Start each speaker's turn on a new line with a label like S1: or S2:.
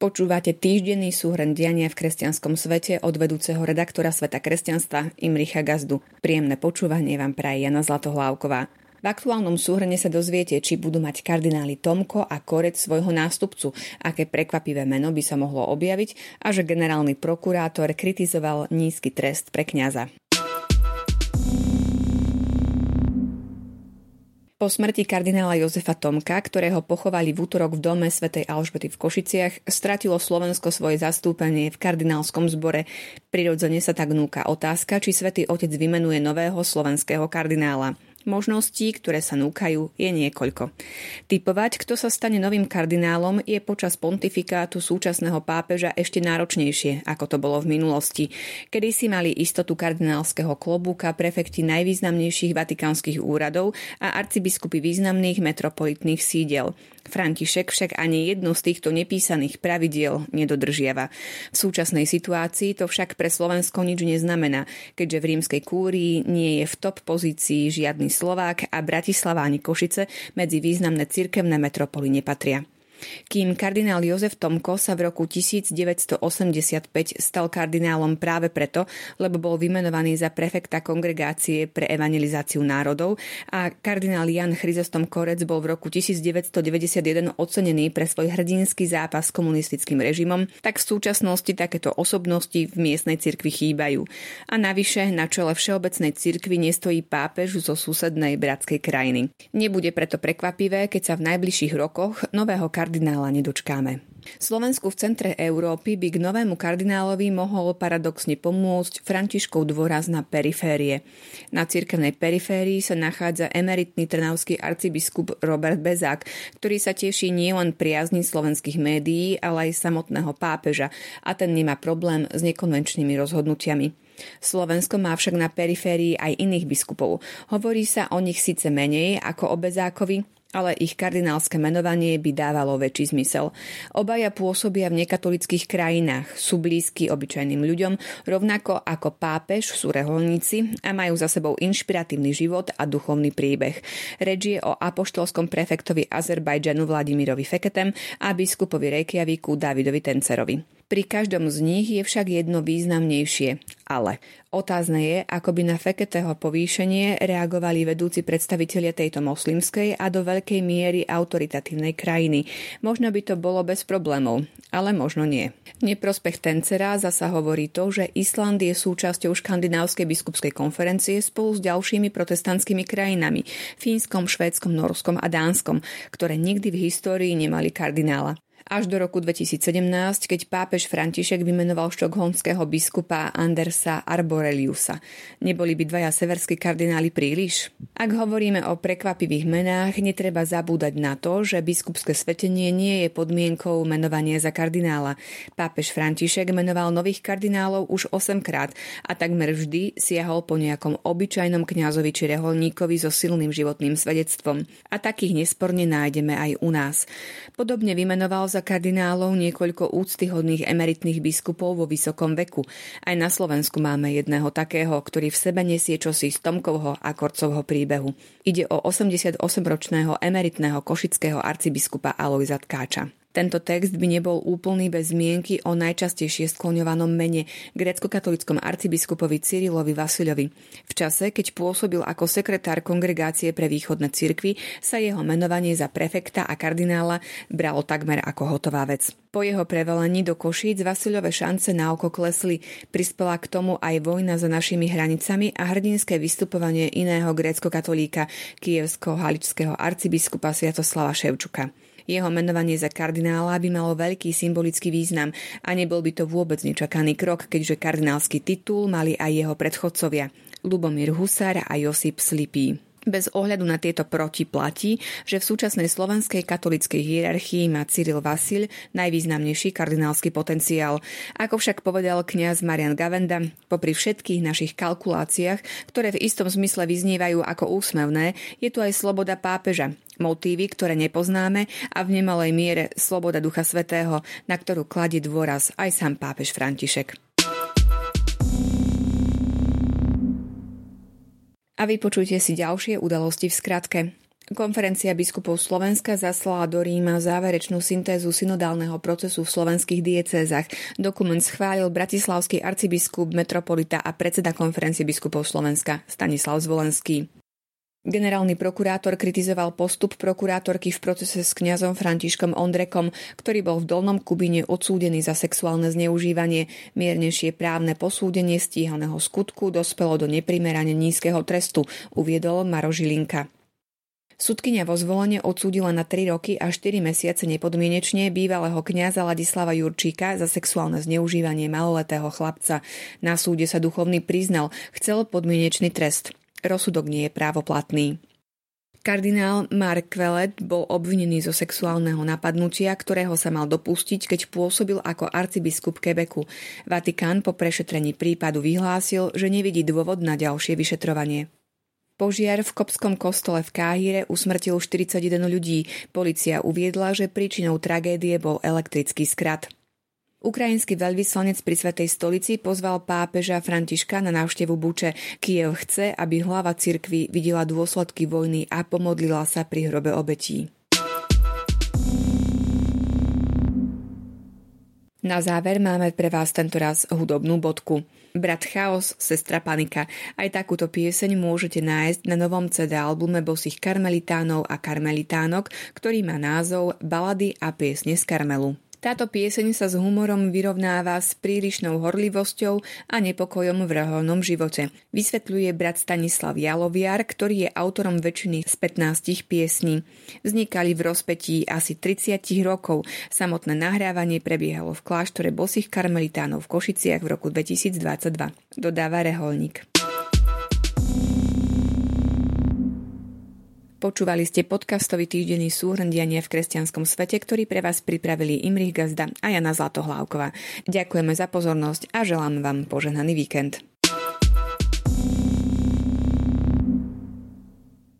S1: Počúvate týždenný súhrn diania v kresťanskom svete od vedúceho redaktora Sveta kresťanstva Imricha Gazdu. Príjemné počúvanie vám praje Jana Zlatohlávková. V aktuálnom súhrne sa dozviete, či budú mať kardináli Tomko a Korec svojho nástupcu, aké prekvapivé meno by sa mohlo objaviť a že generálny prokurátor kritizoval nízky trest pre kňaza. Po smrti kardinála Jozefa Tomka, ktorého pochovali v útorok v dome svätej Alžbety v Košiciach, stratilo Slovensko svoje zastúpenie v kardinálskom zbore. Prirodzene sa tak núka otázka, či svätý Otec vymenuje nového slovenského kardinála. Možností, ktoré sa núkajú, je niekoľko. Typovať, kto sa stane novým kardinálom, je počas pontifikátu súčasného pápeža ešte náročnejšie, ako to bolo v minulosti, kedy si mali istotu kardinálskeho klobúka prefekti najvýznamnejších vatikánskych úradov a arcibiskupy významných metropolitných sídel. František však ani jednu z týchto nepísaných pravidiel nedodržiava. V súčasnej situácii to však pre Slovensko nič neznamená, keďže v rímskej kúrii nie je v top pozícii žiadny Slovák a Bratislava ani Košice medzi významné cirkevné metropoly nepatria. Kým kardinál Jozef Tomko sa v roku 1985 stal kardinálom práve preto, lebo bol vymenovaný za prefekta kongregácie pre evangelizáciu národov a kardinál Jan Chryzostom Korec bol v roku 1991 ocenený pre svoj hrdinský zápas s komunistickým režimom, tak v súčasnosti takéto osobnosti v miestnej cirkvi chýbajú. A navyše na čele Všeobecnej cirkvi nestojí pápež zo susednej bratskej krajiny. Nebude preto prekvapivé, keď sa v najbližších rokoch nového kardinál kardinála nedočkáme. Slovensku v centre Európy by k novému kardinálovi mohol paradoxne pomôcť Františkov dôraz na periférie. Na cirkevnej periférii sa nachádza emeritný trnavský arcibiskup Robert Bezák, ktorý sa teší nielen priazni slovenských médií, ale aj samotného pápeža a ten nemá problém s nekonvenčnými rozhodnutiami. Slovensko má však na periférii aj iných biskupov. Hovorí sa o nich síce menej ako o Bezákovi, ale ich kardinálske menovanie by dávalo väčší zmysel. Obaja pôsobia v nekatolických krajinách, sú blízki obyčajným ľuďom, rovnako ako pápež sú reholníci a majú za sebou inšpiratívny život a duchovný príbeh. Reč je o apoštolskom prefektovi Azerbajdžanu Vladimirovi Feketem a biskupovi Reykjavíku Davidovi Tencerovi. Pri každom z nich je však jedno významnejšie, ale otázne je, ako by na Feketého povýšenie reagovali vedúci predstavitelia tejto moslimskej a do veľkej miery autoritatívnej krajiny. Možno by to bolo bez problémov, ale možno nie. Neprospech Tencera zasa hovorí to, že Island je súčasťou škandinávskej biskupskej konferencie spolu s ďalšími protestantskými krajinami Fínskom, Švédskom, Norskom a Dánskom, ktoré nikdy v histórii nemali kardinála až do roku 2017, keď pápež František vymenoval štokholmského biskupa Andersa Arboreliusa. Neboli by dvaja severskí kardináli príliš? Ak hovoríme o prekvapivých menách, netreba zabúdať na to, že biskupské svetenie nie je podmienkou menovania za kardinála. Pápež František menoval nových kardinálov už 8 krát a takmer vždy siahol po nejakom obyčajnom kňazovi či reholníkovi so silným životným svedectvom. A takých nesporne nájdeme aj u nás. Podobne vymenoval za kardinálov niekoľko úctyhodných emeritných biskupov vo vysokom veku. Aj na Slovensku máme jedného takého, ktorý v sebe nesie čosi z Tomkovho a Korcovho príbehu. Ide o 88-ročného emeritného košického arcibiskupa Alojza Tkáča. Tento text by nebol úplný bez zmienky o najčastejšie skloňovanom mene grecko-katolickom arcibiskupovi Cyrilovi Vasilovi. V čase, keď pôsobil ako sekretár kongregácie pre východné cirkvy, sa jeho menovanie za prefekta a kardinála bralo takmer ako hotová vec. Po jeho prevelení do Košíc Vasilové šance na oko klesli. Prispela k tomu aj vojna za našimi hranicami a hrdinské vystupovanie iného grécko-katolíka, kievsko-haličského arcibiskupa Sviatoslava Ševčuka. Jeho menovanie za kardinála by malo veľký symbolický význam a nebol by to vôbec nečakaný krok, keďže kardinálsky titul mali aj jeho predchodcovia Lubomír Husár a Josip Slipý. Bez ohľadu na tieto proti platí, že v súčasnej slovenskej katolickej hierarchii má Cyril Vasil najvýznamnejší kardinálsky potenciál. Ako však povedal kňaz Marian Gavenda, popri všetkých našich kalkuláciách, ktoré v istom zmysle vyznievajú ako úsmevné, je tu aj sloboda pápeža, motívy, ktoré nepoznáme a v nemalej miere sloboda Ducha Svetého, na ktorú kladie dôraz aj sám pápež František. A vypočujte si ďalšie udalosti v skratke. Konferencia biskupov Slovenska zaslala do Ríma záverečnú syntézu synodálneho procesu v slovenských diecézach. Dokument schválil bratislavský arcibiskup, metropolita a predseda konferencie biskupov Slovenska Stanislav Zvolenský. Generálny prokurátor kritizoval postup prokurátorky v procese s kňazom Františkom Ondrekom, ktorý bol v Dolnom Kubine odsúdený za sexuálne zneužívanie. Miernejšie právne posúdenie stíhaného skutku dospelo do neprimerane nízkeho trestu, uviedol Maro Žilinka. Sudkynia vo zvolenie odsúdila na 3 roky a 4 mesiace nepodmienečne bývalého kňaza Ladislava Jurčíka za sexuálne zneužívanie maloletého chlapca. Na súde sa duchovný priznal, chcel podmienečný trest. Rozsudok nie je právoplatný. Kardinál Mark Quellet bol obvinený zo sexuálneho napadnutia, ktorého sa mal dopustiť, keď pôsobil ako arcibiskup Quebecu. Vatikán po prešetrení prípadu vyhlásil, že nevidí dôvod na ďalšie vyšetrovanie. Požiar v kopskom kostole v Káhire usmrtil 41 ľudí. Polícia uviedla, že príčinou tragédie bol elektrický skrat. Ukrajinský veľvyslanec pri Svetej stolici pozval pápeža Františka na návštevu Buče. Kiev chce, aby hlava cirkvy videla dôsledky vojny a pomodlila sa pri hrobe obetí. Na záver máme pre vás tentoraz hudobnú bodku. Brat Chaos, sestra Panika. Aj takúto pieseň môžete nájsť na novom CD albume bosých karmelitánov a karmelitánok, ktorý má názov Balady a piesne z Karmelu. Táto pieseň sa s humorom vyrovnáva s prílišnou horlivosťou a nepokojom v reholnom živote. Vysvetľuje brat Stanislav Jaloviar, ktorý je autorom väčšiny z 15 piesní. Vznikali v rozpetí asi 30 rokov. Samotné nahrávanie prebiehalo v kláštore bosých karmelitánov v Košiciach v roku 2022. Dodáva reholník. Počúvali ste podcastový týždenný súhrn v kresťanskom svete, ktorý pre vás pripravili Imrich Gazda a Jana Zlatohlávková. Ďakujeme za pozornosť a želám vám požehnaný víkend.